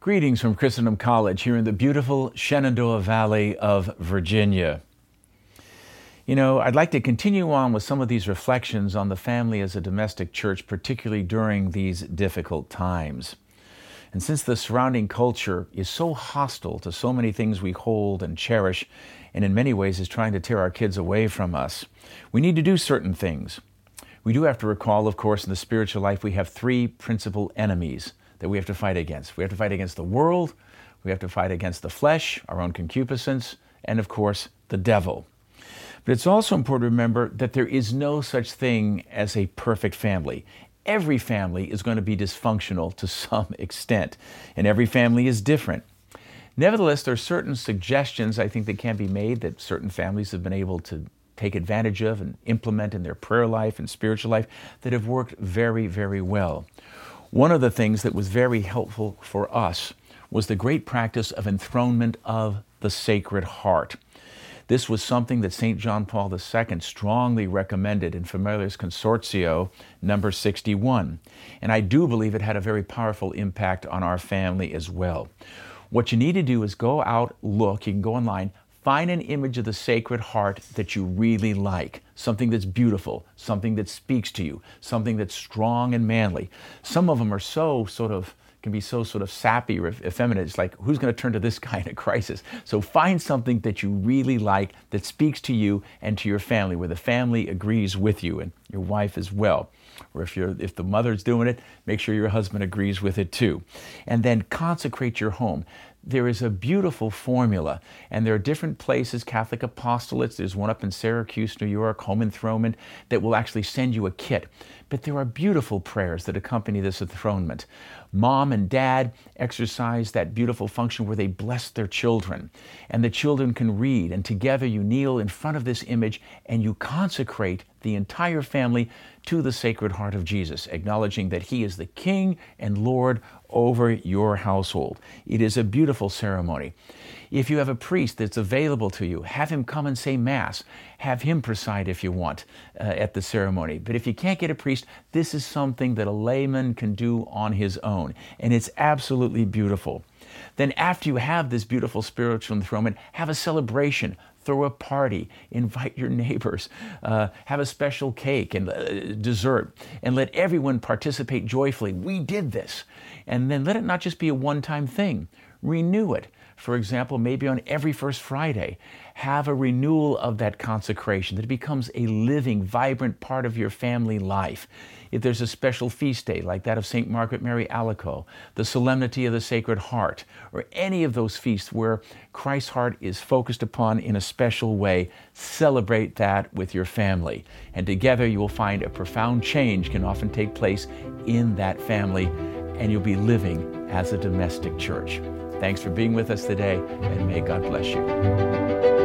Greetings from Christendom College here in the beautiful Shenandoah Valley of Virginia. You know, I'd like to continue on with some of these reflections on the family as a domestic church, particularly during these difficult times. And since the surrounding culture is so hostile to so many things we hold and cherish, and in many ways is trying to tear our kids away from us, we need to do certain things. We do have to recall, of course, in the spiritual life, we have three principal enemies that we have to fight against. We have to fight against the world, we have to fight against the flesh, our own concupiscence, and of course, the devil. But it's also important to remember that there is no such thing as a perfect family. Every family is going to be dysfunctional to some extent, and every family is different. Nevertheless, there are certain suggestions I think that can be made that certain families have been able to take advantage of and implement in their prayer life and spiritual life that have worked very, very well. One of the things that was very helpful for us was the great practice of enthronement of the Sacred Heart. This was something that St. John Paul II strongly recommended in Familiaris Consortio number 61. And I do believe it had a very powerful impact on our family as well. What you need to do is go out, look, you can go online, Find an image of the Sacred Heart that you really like, something that's beautiful, something that speaks to you, something that's strong and manly. Some of them are so sort of can be so sort of sappy or effeminate. It's like, who's going to turn to this guy in a crisis? So find something that you really like that speaks to you and to your family, where the family agrees with you and your wife as well. Or if you're if the mother's doing it, make sure your husband agrees with it too. And then consecrate your home there is a beautiful formula, and there are different places, Catholic apostolates, there's one up in Syracuse, New York, home enthronement, that will actually send you a kit. But there are beautiful prayers that accompany this enthronement. Mom and dad exercise that beautiful function where they bless their children, and the children can read, and together you kneel in front of this image and you consecrate the entire family to the Sacred Heart of Jesus, acknowledging that He is the King and Lord over your household. It is a beautiful ceremony. If you have a priest that's available to you, have him come and say Mass. Have him preside if you want uh, at the ceremony. But if you can't get a priest, this is something that a layman can do on his own. And it's absolutely beautiful. Then, after you have this beautiful spiritual enthronement, have a celebration throw a party, invite your neighbors, uh, have a special cake and uh, dessert, and let everyone participate joyfully. We did this. And then let it not just be a one time thing, renew it. For example, maybe on every first Friday, have a renewal of that consecration, that it becomes a living, vibrant part of your family life. If there's a special feast day like that of St. Margaret Mary Alacoque, the Solemnity of the Sacred Heart, or any of those feasts where Christ's heart is focused upon in a special way, celebrate that with your family. And together you will find a profound change can often take place in that family, and you'll be living as a domestic church. Thanks for being with us today, and may God bless you.